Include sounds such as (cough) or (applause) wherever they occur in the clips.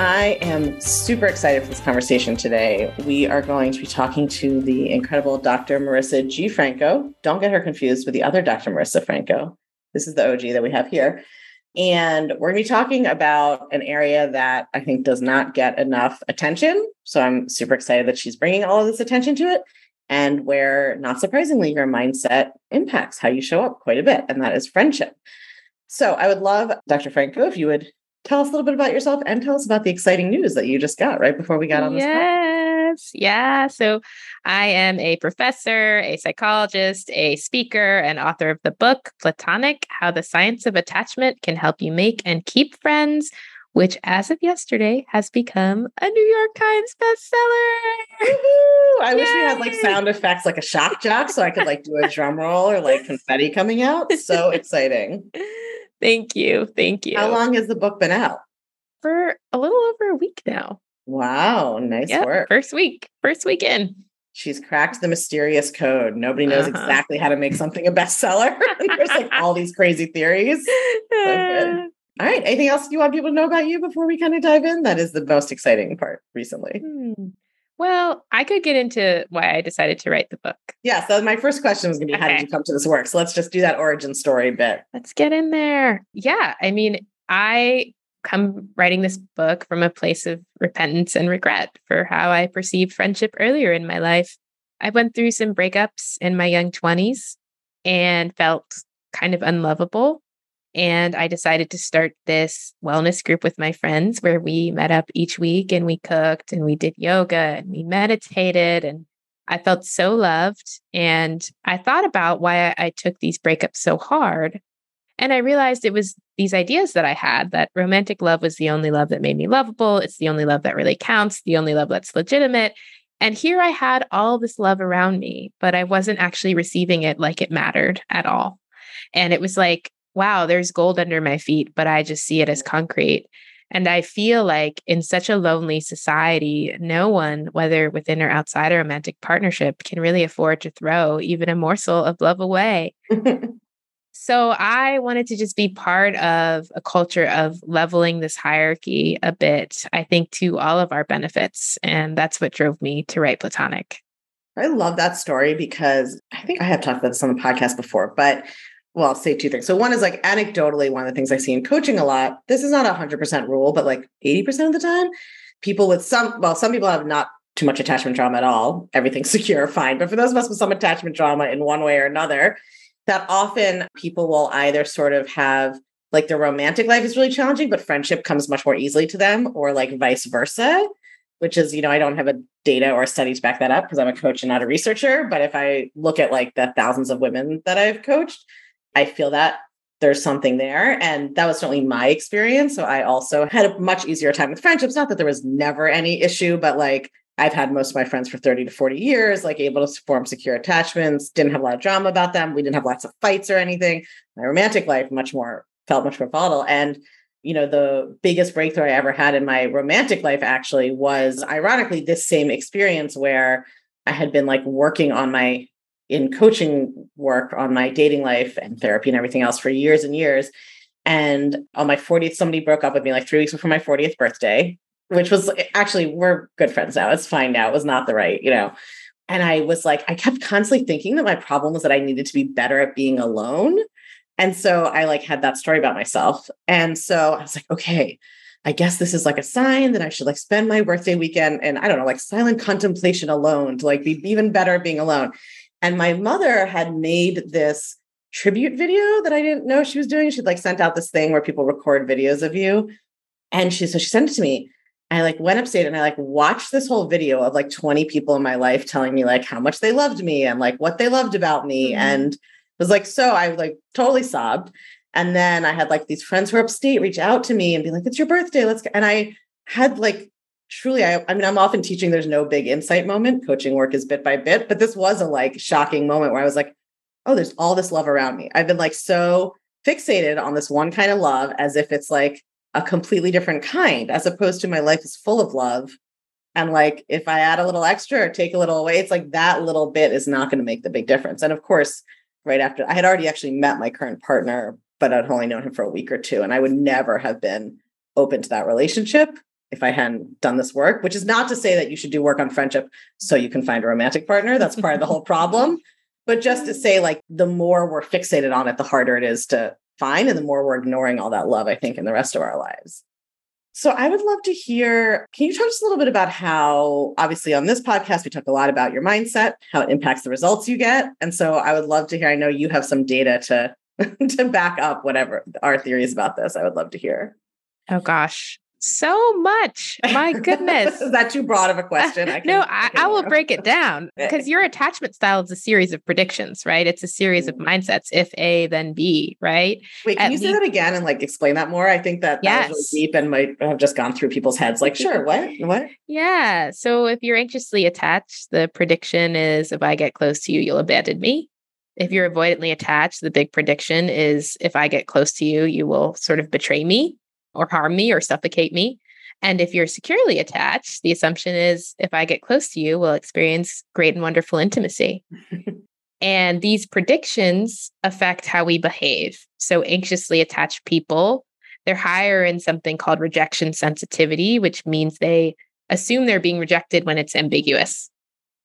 I am super excited for this conversation today. We are going to be talking to the incredible Dr. Marissa G. Franco. Don't get her confused with the other Dr. Marissa Franco. This is the OG that we have here. And we're going to be talking about an area that I think does not get enough attention. So I'm super excited that she's bringing all of this attention to it and where, not surprisingly, your mindset impacts how you show up quite a bit, and that is friendship. So I would love, Dr. Franco, if you would tell us a little bit about yourself and tell us about the exciting news that you just got right before we got on this. Yes. Yeah. So I am a professor, a psychologist, a speaker, and author of the book Platonic How the Science of Attachment Can Help You Make and Keep Friends, which as of yesterday has become a New York Times bestseller. Woo-hoo! I Yay! wish we had like sound effects like a shock jock so I could like do a drum roll or like confetti coming out. So (laughs) exciting. Thank you. Thank you. How long has the book been out? For a little over a week now. Wow. Nice yep, work. First week. First weekend. She's cracked the mysterious code. Nobody knows uh-huh. exactly how to make something a bestseller. (laughs) There's like all these crazy theories. So (laughs) all right. Anything else you want people to know about you before we kind of dive in? That is the most exciting part recently. Hmm. Well, I could get into why I decided to write the book. Yeah. So my first question was going to be, okay. how did you come to this work? So let's just do that origin story bit. Let's get in there. Yeah. I mean, I come writing this book from a place of repentance and regret for how I perceived friendship earlier in my life. I went through some breakups in my young 20s and felt kind of unlovable and I decided to start this wellness group with my friends where we met up each week and we cooked and we did yoga and we meditated. And I felt so loved. And I thought about why I took these breakups so hard. And I realized it was these ideas that I had that romantic love was the only love that made me lovable. It's the only love that really counts, the only love that's legitimate. And here I had all this love around me, but I wasn't actually receiving it like it mattered at all. And it was like wow, there's gold under my feet, but I just see it as mm-hmm. concrete. And I feel like in such a lonely society, no one, whether within or outside a romantic partnership, can really afford to throw even a morsel of love away. (laughs) so I wanted to just be part of a culture of leveling this hierarchy a bit, I think, to all of our benefits. And that's what drove me to write Platonic. I love that story because I think I have talked about this on the podcast before, but well, I'll say two things. So one is like anecdotally, one of the things I see in coaching a lot, this is not a hundred percent rule, but like 80% of the time, people with some, well, some people have not too much attachment trauma at all. Everything's (laughs) secure, fine. But for those of us with some attachment trauma in one way or another, that often people will either sort of have like their romantic life is really challenging, but friendship comes much more easily to them, or like vice versa, which is, you know, I don't have a data or study to back that up because I'm a coach and not a researcher. But if I look at like the thousands of women that I've coached, I feel that there's something there. And that was certainly my experience. So I also had a much easier time with friendships. Not that there was never any issue, but like I've had most of my friends for 30 to 40 years, like able to form secure attachments, didn't have a lot of drama about them. We didn't have lots of fights or anything. My romantic life much more felt much more volatile. And you know, the biggest breakthrough I ever had in my romantic life actually was ironically this same experience where I had been like working on my in coaching work on my dating life and therapy and everything else for years and years. And on my 40th, somebody broke up with me like three weeks before my 40th birthday, which was actually, we're good friends now. It's fine now. It was not the right, you know. And I was like, I kept constantly thinking that my problem was that I needed to be better at being alone. And so I like had that story about myself. And so I was like, okay, I guess this is like a sign that I should like spend my birthday weekend and I don't know, like silent contemplation alone to like be even better at being alone. And my mother had made this tribute video that I didn't know she was doing. She'd like sent out this thing where people record videos of you. And she so she sent it to me. I like went upstate and I like watched this whole video of like 20 people in my life telling me like how much they loved me and like what they loved about me. Mm-hmm. And was like, so I like totally sobbed. And then I had like these friends who were upstate reach out to me and be like, it's your birthday. Let's go. And I had like truly I, I mean i'm often teaching there's no big insight moment coaching work is bit by bit but this was a like shocking moment where i was like oh, there's all this love around me. I've been like so fixated on this one kind of love as if it's like a completely different kind, as opposed to my life is full of love. And like if I add a little extra or take a little away, it's like that little bit is not going to make the big difference. And of course, right after I had already actually met my current partner, but I'd only known him for a week or two. And I would never have been open to that relationship if I hadn't done this work, which is not to say that you should do work on friendship so you can find a romantic partner. That's part of the whole problem. But just to say, like, the more we're fixated on it, the harder it is to find, and the more we're ignoring all that love, I think, in the rest of our lives. So I would love to hear can you talk just a little bit about how obviously on this podcast we talk a lot about your mindset, how it impacts the results you get. And so I would love to hear I know you have some data to (laughs) to back up whatever our theories about this. I would love to hear. Oh gosh so much. My (laughs) goodness. is that too broad of a question? I can, no, I, I, I will break it down (laughs) because your attachment style is a series of predictions, right? It's a series of mm. mindsets. If A, then B, right? Wait, can At you say that again and like explain that more? I think that yes. that was really deep and might have just gone through people's heads. Like, sure, what? What? Yeah. So if you're anxiously attached, the prediction is if I get close to you, you'll abandon me. If you're avoidantly attached, the big prediction is if I get close to you, you will sort of betray me or harm me or suffocate me. And if you're securely attached, the assumption is if I get close to you, we'll experience great and wonderful intimacy. (laughs) and these predictions affect how we behave. So, anxiously attached people, they're higher in something called rejection sensitivity, which means they assume they're being rejected when it's ambiguous.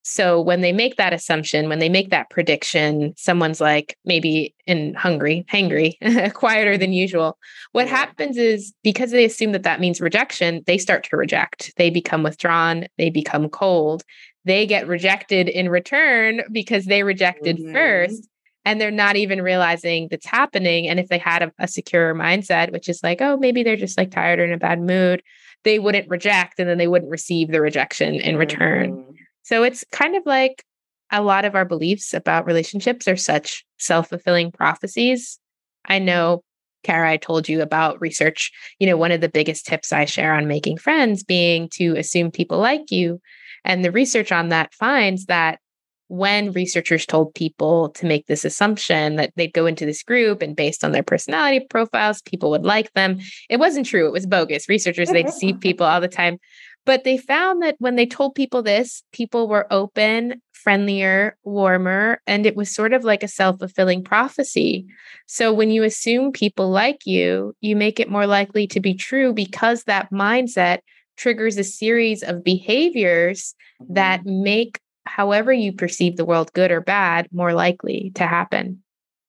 So when they make that assumption, when they make that prediction, someone's like maybe in hungry, hangry, (laughs) quieter than usual. What yeah. happens is because they assume that that means rejection, they start to reject. They become withdrawn, they become cold. They get rejected in return because they rejected mm-hmm. first and they're not even realizing that's happening. And if they had a, a secure mindset, which is like, oh, maybe they're just like tired or in a bad mood, they wouldn't reject and then they wouldn't receive the rejection in return. Mm-hmm. So it's kind of like a lot of our beliefs about relationships are such self fulfilling prophecies. I know, Kara, I told you about research. You know, one of the biggest tips I share on making friends being to assume people like you. And the research on that finds that when researchers told people to make this assumption that they'd go into this group and based on their personality profiles, people would like them, it wasn't true. It was bogus. Researchers, they deceive (laughs) people all the time. But they found that when they told people this, people were open, friendlier, warmer, and it was sort of like a self fulfilling prophecy. So when you assume people like you, you make it more likely to be true because that mindset triggers a series of behaviors that mm-hmm. make however you perceive the world, good or bad, more likely to happen.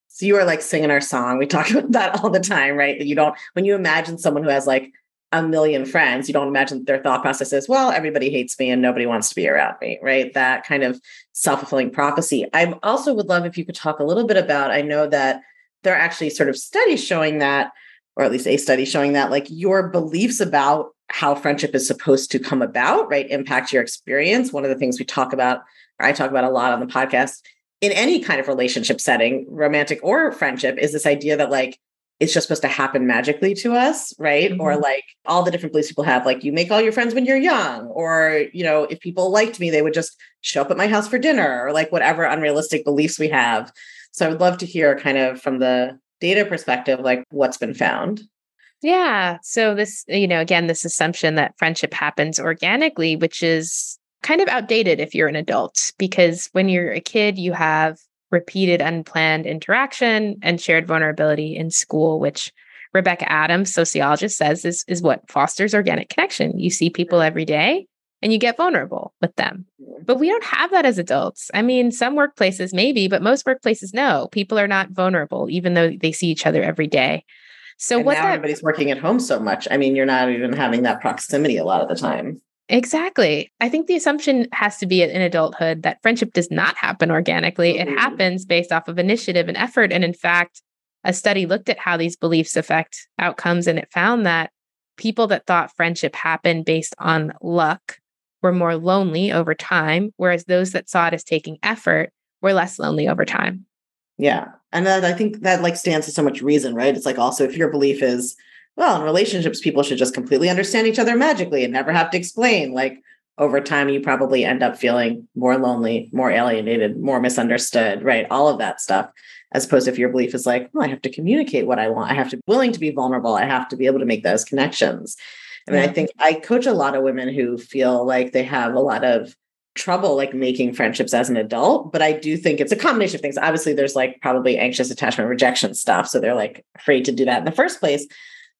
So you are like singing our song. We talk (laughs) about that all the time, right? That you don't, when you imagine someone who has like a million friends, you don't imagine their thought process is, well, everybody hates me and nobody wants to be around me, right? That kind of self fulfilling prophecy. I also would love if you could talk a little bit about, I know that there are actually sort of studies showing that, or at least a study showing that, like your beliefs about how friendship is supposed to come about, right, impact your experience. One of the things we talk about, or I talk about a lot on the podcast, in any kind of relationship setting, romantic or friendship, is this idea that like it's just supposed to happen magically to us, right? Mm-hmm. Or like all the different beliefs people have, like you make all your friends when you're young, or, you know, if people liked me, they would just show up at my house for dinner, or like whatever unrealistic beliefs we have. So I would love to hear kind of from the data perspective, like what's been found. Yeah. So this, you know, again, this assumption that friendship happens organically, which is kind of outdated if you're an adult, because when you're a kid, you have repeated unplanned interaction and shared vulnerability in school, which Rebecca Adams, sociologist, says is, is what fosters organic connection. You see people every day and you get vulnerable with them. But we don't have that as adults. I mean, some workplaces maybe, but most workplaces no. People are not vulnerable, even though they see each other every day. So and what now that, everybody's working at home so much. I mean, you're not even having that proximity a lot of the time. Exactly. I think the assumption has to be in adulthood that friendship does not happen organically. Mm-hmm. It happens based off of initiative and effort. And in fact, a study looked at how these beliefs affect outcomes and it found that people that thought friendship happened based on luck were more lonely over time, whereas those that saw it as taking effort were less lonely over time. Yeah. And that, I think that like stands to so much reason, right? It's like also if your belief is well, in relationships, people should just completely understand each other magically and never have to explain. Like, over time you probably end up feeling more lonely, more alienated, more misunderstood, right? All of that stuff. As opposed to if your belief is like, oh, I have to communicate what I want. I have to be willing to be vulnerable. I have to be able to make those connections. I mean, yeah. I think I coach a lot of women who feel like they have a lot of trouble like making friendships as an adult but i do think it's a combination of things obviously there's like probably anxious attachment rejection stuff so they're like afraid to do that in the first place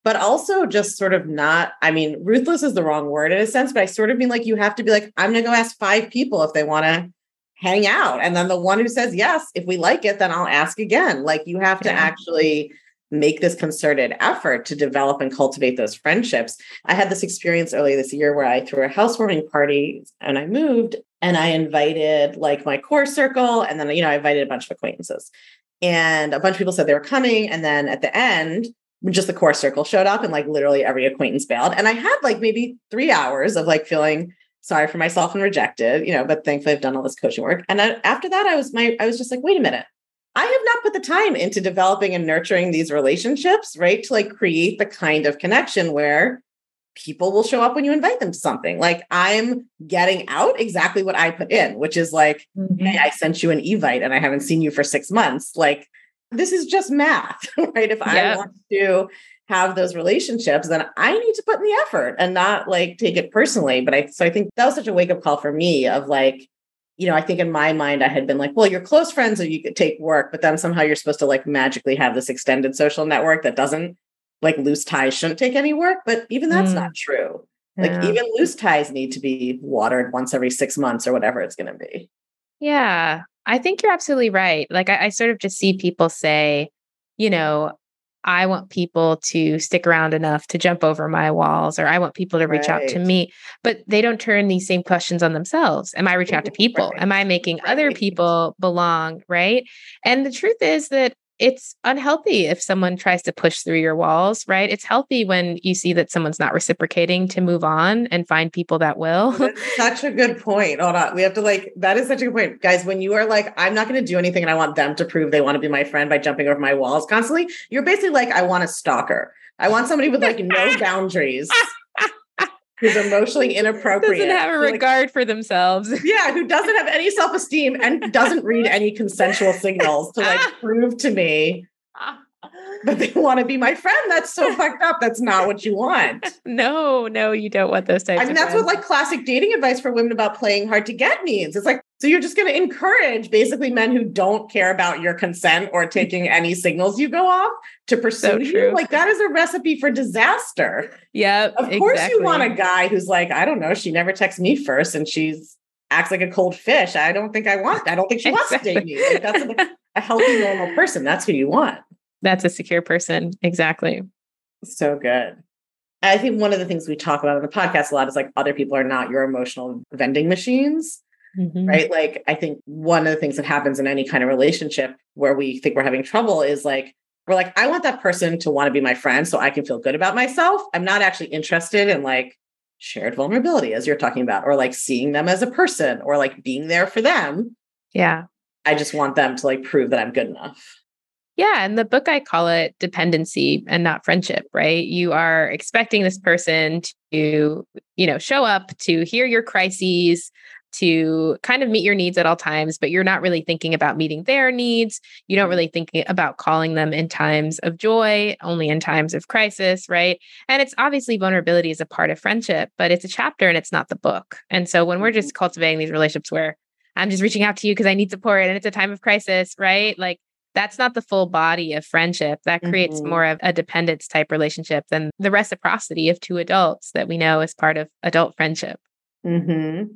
but also just sort of not i mean ruthless is the wrong word in a sense but i sort of mean like you have to be like i'm going to go ask five people if they want to hang out and then the one who says yes if we like it then i'll ask again like you have to yeah. actually make this concerted effort to develop and cultivate those friendships. I had this experience earlier this year where I threw a housewarming party and I moved and I invited like my core circle and then you know I invited a bunch of acquaintances. And a bunch of people said they were coming and then at the end just the core circle showed up and like literally every acquaintance bailed and I had like maybe 3 hours of like feeling sorry for myself and rejected, you know, but thankfully I've done all this coaching work. And I, after that I was my I was just like wait a minute I have not put the time into developing and nurturing these relationships, right? To like create the kind of connection where people will show up when you invite them to something. Like I'm getting out exactly what I put in, which is like, mm-hmm. hey, I sent you an evite and I haven't seen you for six months. Like this is just math, (laughs) right? If I want to have those relationships, then I need to put in the effort and not like take it personally. But I so I think that was such a wake up call for me of like, you know, I think in my mind, I had been like, well, you're close friends, or you could take work, but then somehow you're supposed to like magically have this extended social network that doesn't like loose ties shouldn't take any work. But even that's mm. not true. Like yeah. even loose ties need to be watered once every six months or whatever it's going to be. Yeah, I think you're absolutely right. Like I, I sort of just see people say, you know, I want people to stick around enough to jump over my walls, or I want people to reach right. out to me. But they don't turn these same questions on themselves. Am I reaching out to (laughs) people? Right. Am I making right. other people belong? Right. And the truth is that it's unhealthy if someone tries to push through your walls, right? It's healthy when you see that someone's not reciprocating to move on and find people that will. That's such a good point. Hold on. We have to like, that is such a good point. Guys, when you are like, I'm not going to do anything and I want them to prove they want to be my friend by jumping over my walls constantly, you're basically like, I want a stalker. I want somebody with like no (laughs) boundaries who's emotionally (laughs) inappropriate. Doesn't have a regard like, for themselves. (laughs) Yeah, who doesn't have any self-esteem and doesn't read (laughs) any consensual signals to like prove to me that they want to be my friend. That's so fucked up. That's not what you want. No, no, you don't want those types. I mean, that's friends. what like classic dating advice for women about playing hard to get means. It's like so you're just going to encourage basically men who don't care about your consent or taking (laughs) any signals you go off to pursue so you. Like that is a recipe for disaster. Yeah. Of course exactly. you want a guy who's like, I don't know, she never texts me first and she's acts like a cold fish. I don't think I want, that. I don't think she wants exactly. to date me. Like, that's a, a healthy, normal (laughs) person. That's who you want. That's a secure person. Exactly. So good. I think one of the things we talk about on the podcast a lot is like other people are not your emotional vending machines. Mm-hmm. Right. Like, I think one of the things that happens in any kind of relationship where we think we're having trouble is like, we're like, I want that person to want to be my friend so I can feel good about myself. I'm not actually interested in like shared vulnerability, as you're talking about, or like seeing them as a person or like being there for them. Yeah. I just want them to like prove that I'm good enough. Yeah. And the book, I call it dependency and not friendship, right? You are expecting this person to, you know, show up to hear your crises, to kind of meet your needs at all times, but you're not really thinking about meeting their needs. You don't mm-hmm. really think about calling them in times of joy, only in times of crisis, right? And it's obviously vulnerability is a part of friendship, but it's a chapter and it's not the book. And so when we're just mm-hmm. cultivating these relationships where I'm just reaching out to you because I need support and it's a time of crisis, right? Like that's not the full body of friendship. That creates mm-hmm. more of a dependence type relationship than the reciprocity of two adults that we know is part of adult friendship. Mm-hmm.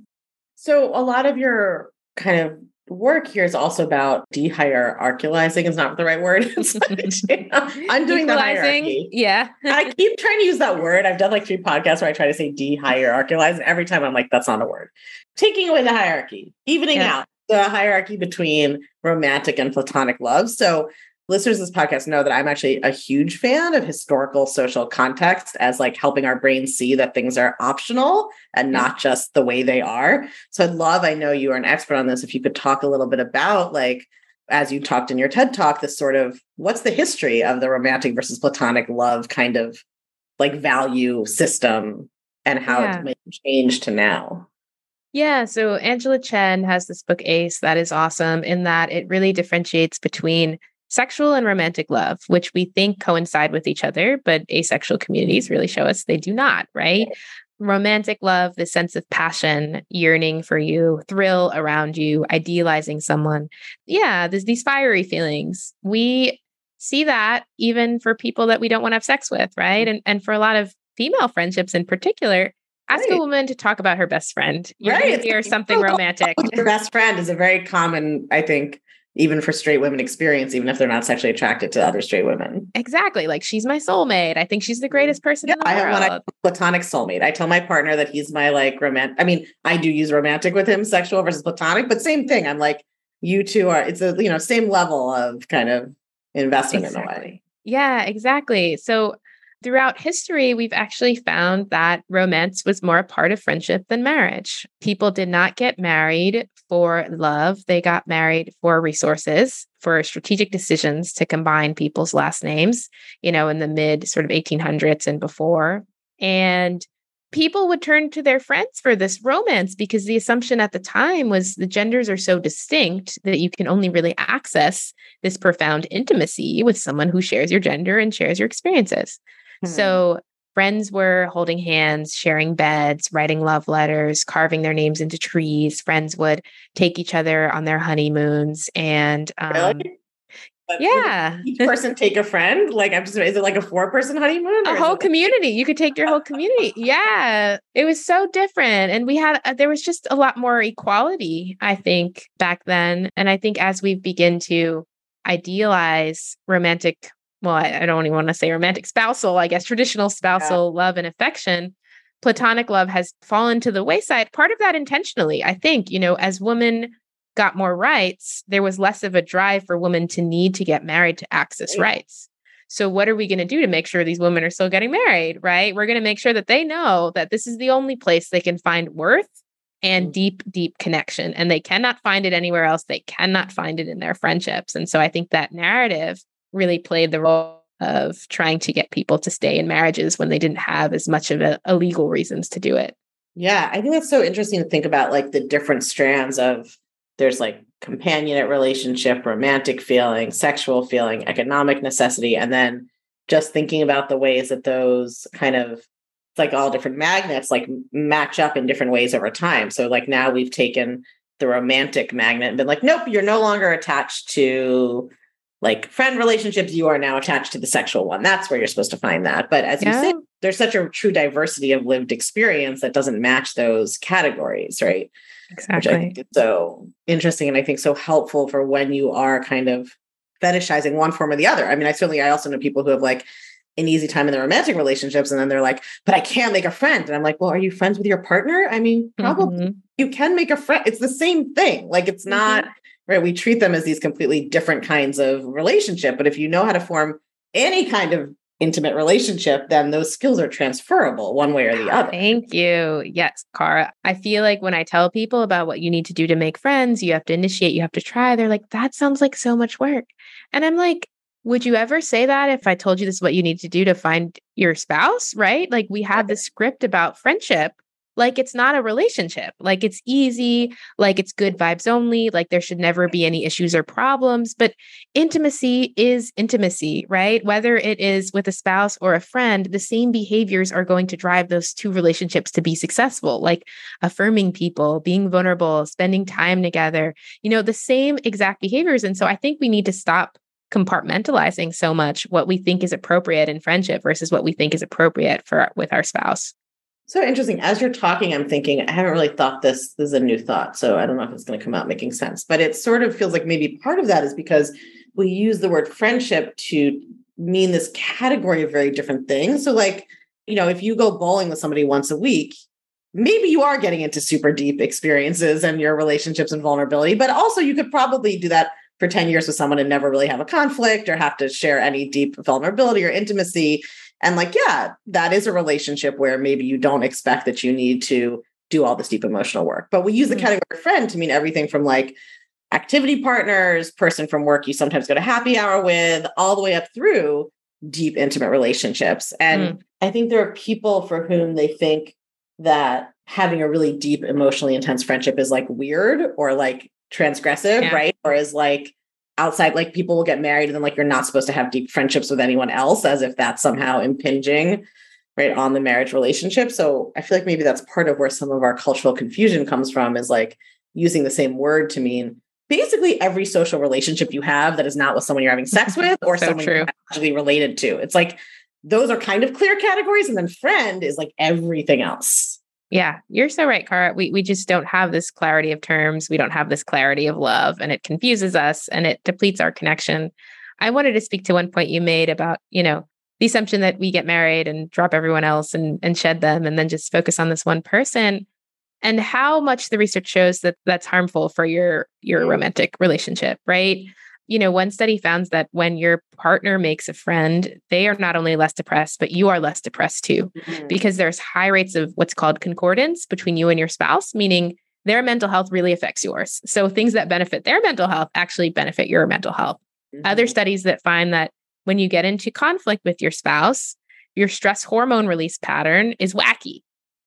So a lot of your kind of work here is also about dehierarchizing is not the right word. (laughs) (laughs) I'm doing the hierarchy. Yeah. I (laughs) keep trying to use that word. I've done like three podcasts where I try to say dehierarchize. And every time I'm like, that's not a word. Taking away the hierarchy, evening yeah. out the hierarchy between romantic and platonic love. So listeners of this podcast know that I'm actually a huge fan of historical social context as like helping our brains see that things are optional and not just the way they are. So I'd love, I know you are an expert on this, if you could talk a little bit about like, as you talked in your TED talk, this sort of what's the history of the romantic versus platonic love kind of like value system and how yeah. it's changed to now. Yeah, so Angela Chen has this book Ace that is awesome in that it really differentiates between sexual and romantic love, which we think coincide with each other, but asexual communities really show us they do not, right? Romantic love, the sense of passion, yearning for you, thrill around you, idealizing someone. Yeah, there's these fiery feelings. We see that even for people that we don't want to have sex with, right? Mm. And and for a lot of female friendships in particular, ask right. a woman to talk about her best friend. You're right. Hear something romantic. Your best friend is a very common, I think, even for straight women experience, even if they're not sexually attracted to other straight women. Exactly. Like she's my soulmate. I think she's the greatest person yeah, in the I world. have one platonic soulmate. I tell my partner that he's my like romantic. I mean, I do use romantic with him, sexual versus platonic, but same thing. I'm like, you two are, it's a, you know, same level of kind of investment exactly. in a way. Yeah, exactly. So Throughout history, we've actually found that romance was more a part of friendship than marriage. People did not get married for love, they got married for resources, for strategic decisions to combine people's last names, you know, in the mid sort of 1800s and before. And people would turn to their friends for this romance because the assumption at the time was the genders are so distinct that you can only really access this profound intimacy with someone who shares your gender and shares your experiences. Mm-hmm. So friends were holding hands, sharing beds, writing love letters, carving their names into trees. Friends would take each other on their honeymoons and um, really? yeah each person take a friend like i'm just is it like a four person honeymoon a whole community you could take your whole community yeah it was so different and we had uh, there was just a lot more equality i think back then and i think as we begin to idealize romantic well, I, I don't even want to say romantic, spousal, I guess, traditional spousal yeah. love and affection, platonic love has fallen to the wayside. Part of that intentionally, I think, you know, as women got more rights, there was less of a drive for women to need to get married to access rights. So, what are we going to do to make sure these women are still getting married, right? We're going to make sure that they know that this is the only place they can find worth and mm. deep, deep connection. And they cannot find it anywhere else. They cannot find it in their friendships. And so, I think that narrative really played the role of trying to get people to stay in marriages when they didn't have as much of a, a legal reasons to do it. Yeah, I think that's so interesting to think about like the different strands of there's like companionate relationship, romantic feeling, sexual feeling, economic necessity, and then just thinking about the ways that those kind of like all different magnets like match up in different ways over time. So like now we've taken the romantic magnet and been like, nope, you're no longer attached to like friend relationships, you are now attached to the sexual one. That's where you're supposed to find that. But as yeah. you said, there's such a true diversity of lived experience that doesn't match those categories, right? Exactly. so interesting and I think so helpful for when you are kind of fetishizing one form or the other. I mean, I certainly I also know people who have like an easy time in their romantic relationships and then they're like, but I can't make a friend. And I'm like, well, are you friends with your partner? I mean, probably mm-hmm. you can make a friend. It's the same thing. Like it's mm-hmm. not right? We treat them as these completely different kinds of relationship. But if you know how to form any kind of intimate relationship, then those skills are transferable one way or the ah, other. Thank you. Yes, Kara. I feel like when I tell people about what you need to do to make friends, you have to initiate, you have to try, they're like, that sounds like so much work. And I'm like, would you ever say that if I told you this is what you need to do to find your spouse? Right? Like we have this script about friendship like it's not a relationship. Like it's easy, like it's good vibes only, like there should never be any issues or problems. But intimacy is intimacy, right? Whether it is with a spouse or a friend, the same behaviors are going to drive those two relationships to be successful, like affirming people, being vulnerable, spending time together, you know, the same exact behaviors. And so I think we need to stop compartmentalizing so much what we think is appropriate in friendship versus what we think is appropriate for with our spouse. So interesting. As you're talking, I'm thinking, I haven't really thought this. This is a new thought. So I don't know if it's going to come out making sense, but it sort of feels like maybe part of that is because we use the word friendship to mean this category of very different things. So, like, you know, if you go bowling with somebody once a week, maybe you are getting into super deep experiences and your relationships and vulnerability, but also you could probably do that for 10 years with someone and never really have a conflict or have to share any deep vulnerability or intimacy. And like, yeah, that is a relationship where maybe you don't expect that you need to do all this deep emotional work. But we use the mm. category friend to mean everything from like activity partners, person from work you sometimes go to happy hour with, all the way up through deep intimate relationships. And mm. I think there are people for whom they think that having a really deep, emotionally intense friendship is like weird or like transgressive, yeah. right? Or is like outside, like people will get married and then like you're not supposed to have deep friendships with anyone else as if that's somehow impinging right on the marriage relationship. So I feel like maybe that's part of where some of our cultural confusion comes from is like using the same word to mean basically every social relationship you have that is not with someone you're having sex with (laughs) or so someone true. you're actually related to. It's like those are kind of clear categories. And then friend is like everything else. Yeah, you're so right, Kara. We we just don't have this clarity of terms. We don't have this clarity of love, and it confuses us and it depletes our connection. I wanted to speak to one point you made about, you know, the assumption that we get married and drop everyone else and and shed them and then just focus on this one person and how much the research shows that that's harmful for your your mm. romantic relationship, right? You know, one study found that when your partner makes a friend, they are not only less depressed, but you are less depressed too, mm-hmm. because there's high rates of what's called concordance between you and your spouse, meaning their mental health really affects yours. So things that benefit their mental health actually benefit your mental health. Mm-hmm. Other studies that find that when you get into conflict with your spouse, your stress hormone release pattern is wacky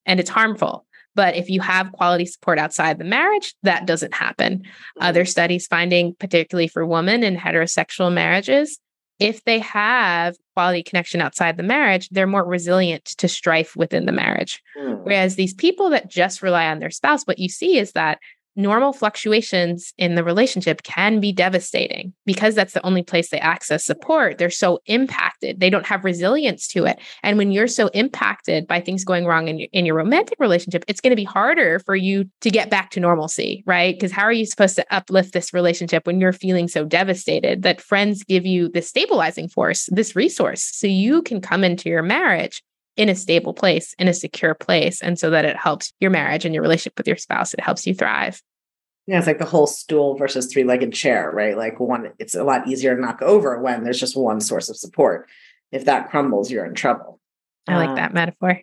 and it's harmful. But if you have quality support outside the marriage, that doesn't happen. Other studies finding, particularly for women in heterosexual marriages, if they have quality connection outside the marriage, they're more resilient to strife within the marriage. Mm. Whereas these people that just rely on their spouse, what you see is that normal fluctuations in the relationship can be devastating because that's the only place they access support. They're so impacted. They don't have resilience to it. And when you're so impacted by things going wrong in in your romantic relationship, it's going to be harder for you to get back to normalcy, right? Because how are you supposed to uplift this relationship when you're feeling so devastated that friends give you this stabilizing force, this resource, so you can come into your marriage in a stable place, in a secure place. And so that it helps your marriage and your relationship with your spouse, it helps you thrive. Yeah, it's like the whole stool versus three legged chair, right? Like one, it's a lot easier to knock over when there's just one source of support. If that crumbles, you're in trouble. I like um, that metaphor.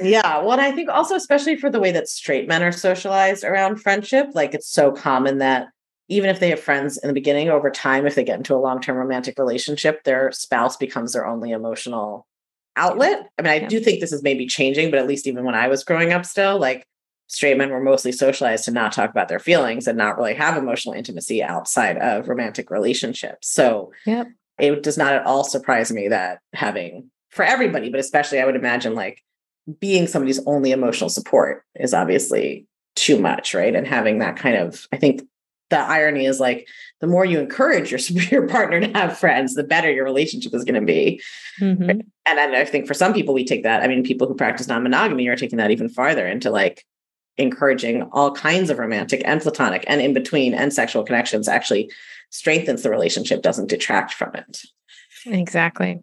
yeah. Well, I think also, especially for the way that straight men are socialized around friendship, like it's so common that even if they have friends in the beginning, over time, if they get into a long term romantic relationship, their spouse becomes their only emotional outlet. I mean, I yeah. do think this is maybe changing, but at least even when I was growing up still, like straight men were mostly socialized to not talk about their feelings and not really have emotional intimacy outside of romantic relationships. So yep. it does not at all surprise me that having for everybody, but especially I would imagine like being somebody's only emotional support is obviously too much, right? And having that kind of, I think the irony is like the more you encourage your (laughs) your partner to have friends, the better your relationship is going to be. Mm-hmm. And I think for some people, we take that. I mean, people who practice non monogamy are taking that even farther into like encouraging all kinds of romantic and platonic and in between and sexual connections actually strengthens the relationship, doesn't detract from it. Exactly.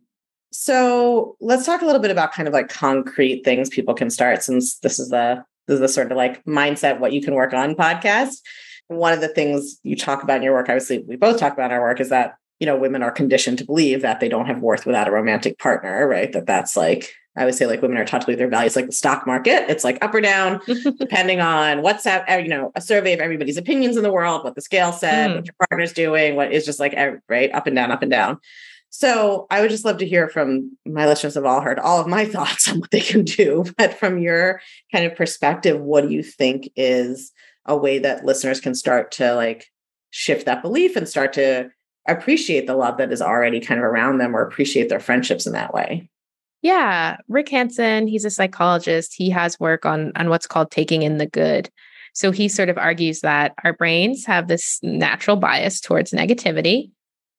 So let's talk a little bit about kind of like concrete things people can start since this is the this is the sort of like mindset what you can work on podcast one of the things you talk about in your work, obviously, we both talk about in our work, is that you know women are conditioned to believe that they don't have worth without a romantic partner, right? That that's like I would say like women are taught to believe their values like the stock market. It's like up or down, (laughs) depending on what's that, you know, a survey of everybody's opinions in the world, what the scale said, mm. what your partner's doing, what is just like right up and down, up and down. So I would just love to hear from my listeners have all heard all of my (laughs) thoughts on what they can do. But from your kind of perspective, what do you think is a way that listeners can start to like shift that belief and start to appreciate the love that is already kind of around them or appreciate their friendships in that way. Yeah, Rick Hanson, he's a psychologist. He has work on on what's called taking in the good. So he sort of argues that our brains have this natural bias towards negativity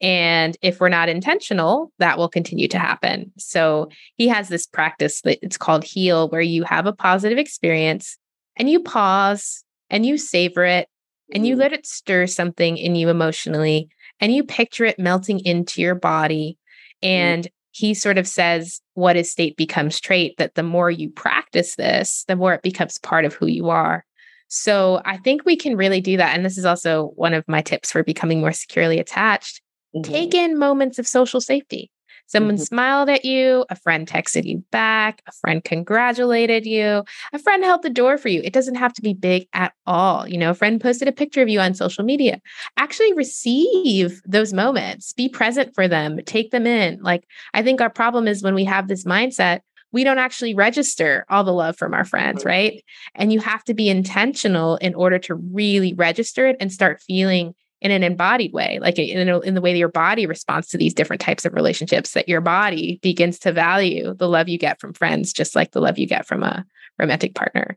and if we're not intentional, that will continue to happen. So he has this practice that it's called heal where you have a positive experience and you pause and you savor it and you mm. let it stir something in you emotionally and you picture it melting into your body. Mm. And he sort of says, what is state becomes trait, that the more you practice this, the more it becomes part of who you are. So I think we can really do that. And this is also one of my tips for becoming more securely attached. Mm-hmm. Take in moments of social safety. Someone mm-hmm. smiled at you, a friend texted you back, a friend congratulated you, a friend held the door for you. It doesn't have to be big at all. You know, a friend posted a picture of you on social media. Actually receive those moments, be present for them, take them in. Like, I think our problem is when we have this mindset, we don't actually register all the love from our friends, right? And you have to be intentional in order to really register it and start feeling in an embodied way, like in, a, in the way that your body responds to these different types of relationships, that your body begins to value the love you get from friends, just like the love you get from a romantic partner.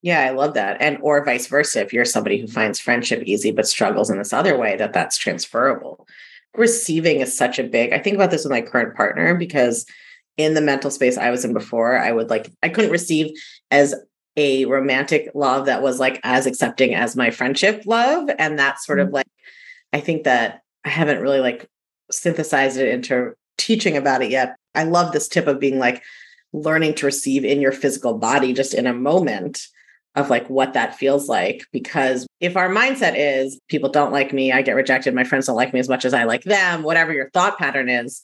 Yeah, I love that. And or vice versa, if you're somebody who finds friendship easy but struggles in this other way, that that's transferable. Receiving is such a big. I think about this with my current partner because in the mental space I was in before, I would like I couldn't receive as a romantic love that was like as accepting as my friendship love and that's sort of mm-hmm. like I think that I haven't really like synthesized it into teaching about it yet. I love this tip of being like learning to receive in your physical body just in a moment of like what that feels like because if our mindset is people don't like me, I get rejected, my friends don't like me as much as I like them, whatever your thought pattern is,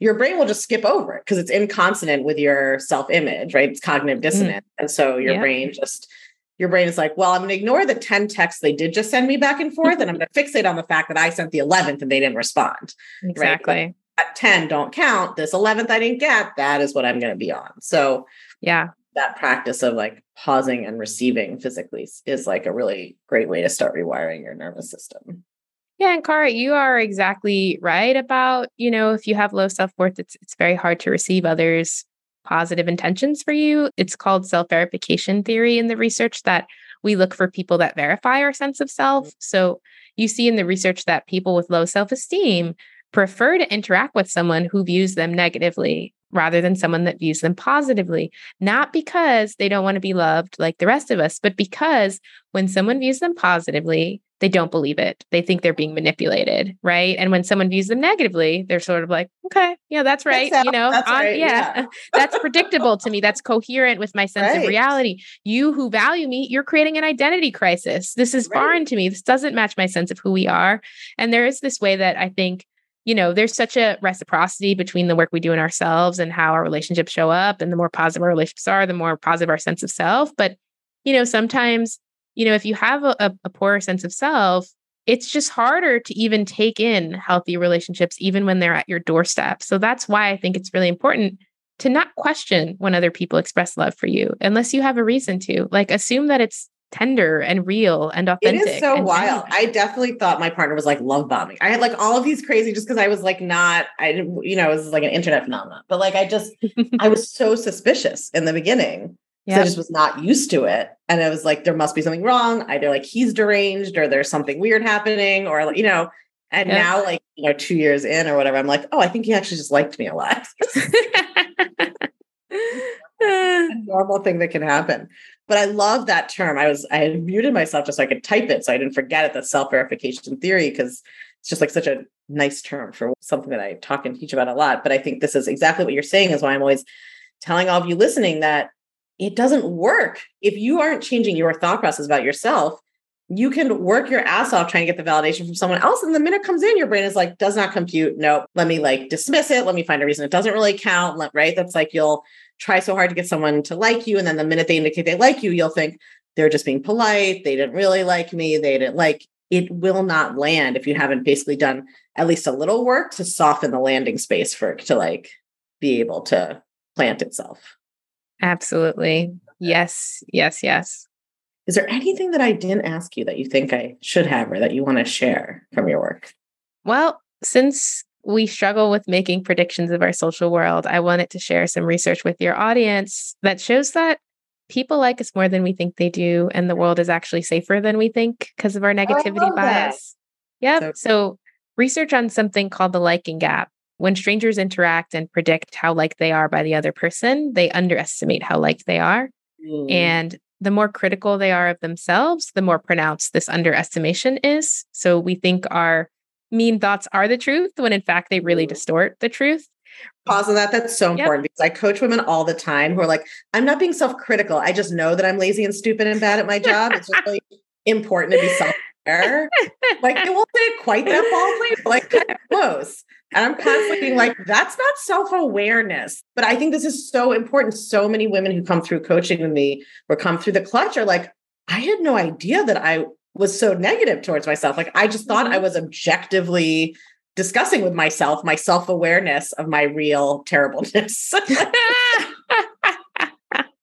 your brain will just skip over it because it's inconsonant with your self-image, right? It's cognitive mm. dissonance. Mm. And so your yeah. brain just your brain is like, well, I'm going to ignore the 10 texts they did just send me back and forth, and I'm going to fixate on the fact that I sent the 11th and they didn't respond. Exactly. Right? At 10 don't count. This 11th I didn't get. That is what I'm going to be on. So, yeah, that practice of like pausing and receiving physically is like a really great way to start rewiring your nervous system. Yeah, and Kara, you are exactly right about, you know, if you have low self-worth, it's it's very hard to receive others' positive intentions for you. It's called self-verification theory in the research that we look for people that verify our sense of self. Mm-hmm. So you see in the research that people with low self-esteem prefer to interact with someone who views them negatively rather than someone that views them positively, not because they don't want to be loved like the rest of us, but because when someone views them positively, they don't believe it. They think they're being manipulated, right? And when someone views them negatively, they're sort of like, okay, yeah, that's right. That's you know, that's on, right, yeah, yeah. (laughs) that's predictable to me. That's coherent with my sense right. of reality. You who value me, you're creating an identity crisis. This is right. foreign to me. This doesn't match my sense of who we are. And there is this way that I think you know, there's such a reciprocity between the work we do in ourselves and how our relationships show up. And the more positive our relationships are, the more positive our sense of self. But, you know, sometimes, you know, if you have a, a poorer sense of self, it's just harder to even take in healthy relationships, even when they're at your doorstep. So that's why I think it's really important to not question when other people express love for you, unless you have a reason to. Like, assume that it's tender and real and authentic. It is so wild. I definitely thought my partner was like love bombing. I had like all of these crazy just because I was like not, I didn't, you know, it was like an internet phenomenon. But like I just, I was so suspicious in the beginning. Yep. I just was not used to it. And I was like, there must be something wrong. Either like he's deranged or there's something weird happening or like, you know, and yep. now like, you know, two years in or whatever, I'm like, oh, I think he actually just liked me a lot. (laughs) a normal thing that can happen. But I love that term. I was I had muted myself just so I could type it so I didn't forget it. The self verification theory because it's just like such a nice term for something that I talk and teach about a lot. But I think this is exactly what you're saying. Is why I'm always telling all of you listening that it doesn't work if you aren't changing your thought process about yourself. You can work your ass off trying to get the validation from someone else. And the minute it comes in, your brain is like, does not compute. Nope. Let me like dismiss it. Let me find a reason it doesn't really count. Right. That's like you'll try so hard to get someone to like you. And then the minute they indicate they like you, you'll think they're just being polite. They didn't really like me. They didn't like it will not land if you haven't basically done at least a little work to soften the landing space for it to like be able to plant itself. Absolutely. Yes. Yes. Yes. Is there anything that I didn't ask you that you think I should have or that you want to share from your work? Well, since we struggle with making predictions of our social world, I wanted to share some research with your audience that shows that people like us more than we think they do, and the world is actually safer than we think because of our oh, negativity bias. Yep. So, so, research on something called the liking gap. When strangers interact and predict how like they are by the other person, they underestimate how liked they are. Mm. And the more critical they are of themselves, the more pronounced this underestimation is. So we think our mean thoughts are the truth when in fact they really distort the truth. Pause on that. That's so important yep. because I coach women all the time who are like, I'm not being self critical. I just know that I'm lazy and stupid and bad at my job. It's just really important to be self aware. like, it won't say quite that baldly, but like kind of close. And I'm constantly being like, that's not self awareness. But I think this is so important. So many women who come through coaching with me or come through the clutch are like, I had no idea that I was so negative towards myself. Like I just thought I mm-hmm. was objectively discussing with myself my self-awareness of my real terribleness. (laughs) (laughs)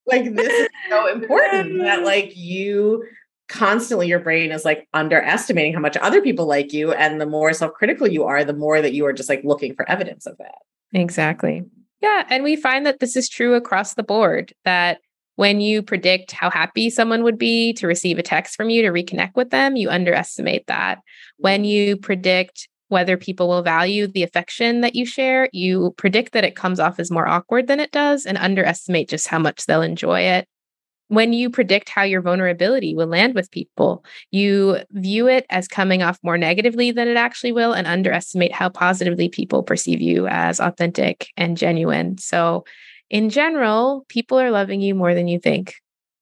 like this is so important that like you constantly your brain is like underestimating how much other people like you and the more self-critical you are the more that you are just like looking for evidence of that. Exactly. Yeah and we find that this is true across the board that when you predict how happy someone would be to receive a text from you to reconnect with them you underestimate that. When mm-hmm. you predict whether people will value the affection that you share you predict that it comes off as more awkward than it does and underestimate just how much they'll enjoy it when you predict how your vulnerability will land with people, you view it as coming off more negatively than it actually will and underestimate how positively people perceive you as authentic and genuine. So, in general, people are loving you more than you think.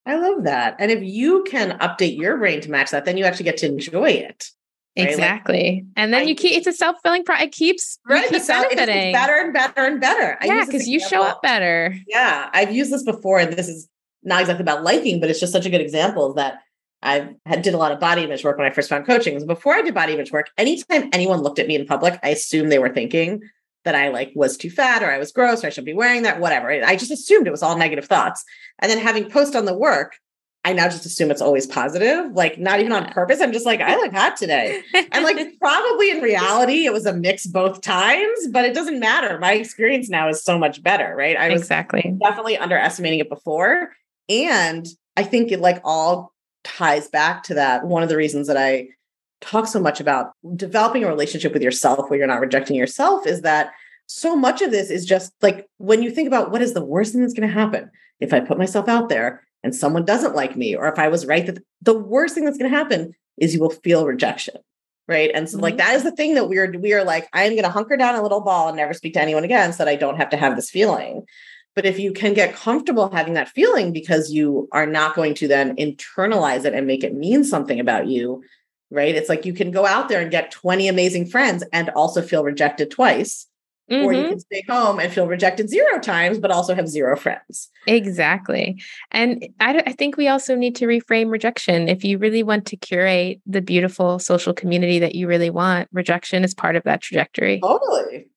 I love that. And if you can update your brain to match that, then you actually get to enjoy it. Right? Exactly. Like, and then I, you keep it's a self-fulfilling pro it keeps right, keep benefiting. better and better and better. yeah, because you show up better. Yeah. I've used this before, and this is not exactly about liking, but it's just such a good example that I had did a lot of body image work when I first found coaching. Before I did body image work, anytime anyone looked at me in public, I assumed they were thinking that I like was too fat or I was gross or I shouldn't be wearing that, whatever. I just assumed it was all negative thoughts. And then having post on the work, I now just assume it's always positive, like not even on purpose. I'm just like, I look hot today. and like (laughs) probably in reality, it was a mix both times, but it doesn't matter. My experience now is so much better, right? I was exactly definitely underestimating it before. And I think it like all ties back to that. One of the reasons that I talk so much about developing a relationship with yourself where you're not rejecting yourself is that so much of this is just like when you think about what is the worst thing that's going to happen if I put myself out there and someone doesn't like me, or if I was right that the worst thing that's going to happen is you will feel rejection. Right. And so, mm-hmm. like, that is the thing that we're, we are like, I'm going to hunker down a little ball and never speak to anyone again so that I don't have to have this feeling. But if you can get comfortable having that feeling because you are not going to then internalize it and make it mean something about you, right? It's like you can go out there and get 20 amazing friends and also feel rejected twice. Mm-hmm. Or you mm-hmm. can stay home and feel rejected zero times, but also have zero friends. Exactly. And I, I think we also need to reframe rejection. If you really want to curate the beautiful social community that you really want, rejection is part of that trajectory. Totally.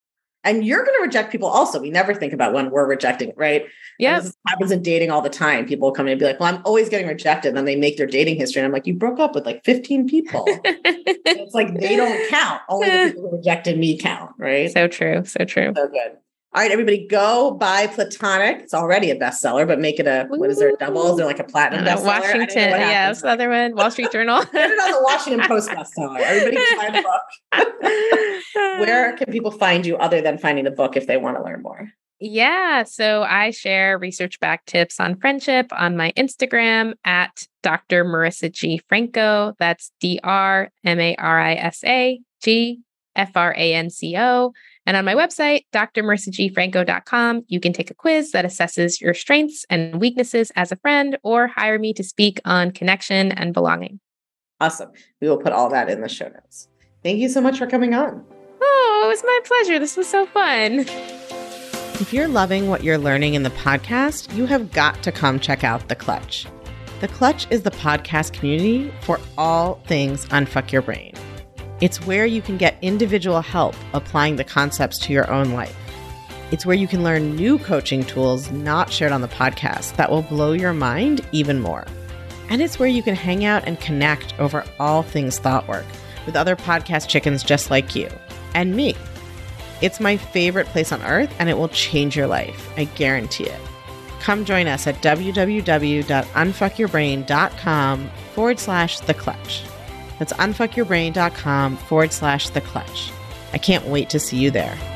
And you're going to reject people also. We never think about when we're rejecting, right? Yeah. This happens in dating all the time. People come in and be like, well, I'm always getting rejected. And then they make their dating history. And I'm like, you broke up with like 15 people. (laughs) it's like they don't count. Only the people who rejected me count, right? So true. So true. So good. All right, everybody, go buy Platonic. It's already a bestseller, but make it a what is there? A double? Is there like a platinum uh, bestseller? Washington, yeah, other one. Wall Street Journal. (laughs) Put it on the Washington Post bestseller. Everybody can find the book. (laughs) Where can people find you other than finding the book if they want to learn more? Yeah. So I share research backed tips on friendship on my Instagram at Dr. Marisa G. Franco. That's D R M A R I S A G F R A N C O. And on my website, drmarisagfranco.com, you can take a quiz that assesses your strengths and weaknesses as a friend or hire me to speak on connection and belonging. Awesome. We will put all that in the show notes. Thank you so much for coming on. Oh, it was my pleasure. This was so fun. If you're loving what you're learning in the podcast, you have got to come check out The Clutch. The Clutch is the podcast community for all things Unfuck Your Brain. It's where you can get individual help applying the concepts to your own life. It's where you can learn new coaching tools not shared on the podcast that will blow your mind even more. And it's where you can hang out and connect over all things thought work with other podcast chickens just like you and me. It's my favorite place on earth and it will change your life. I guarantee it. Come join us at www.unfuckyourbrain.com forward slash the clutch. That's unfuckyourbrain.com forward slash the clutch. I can't wait to see you there.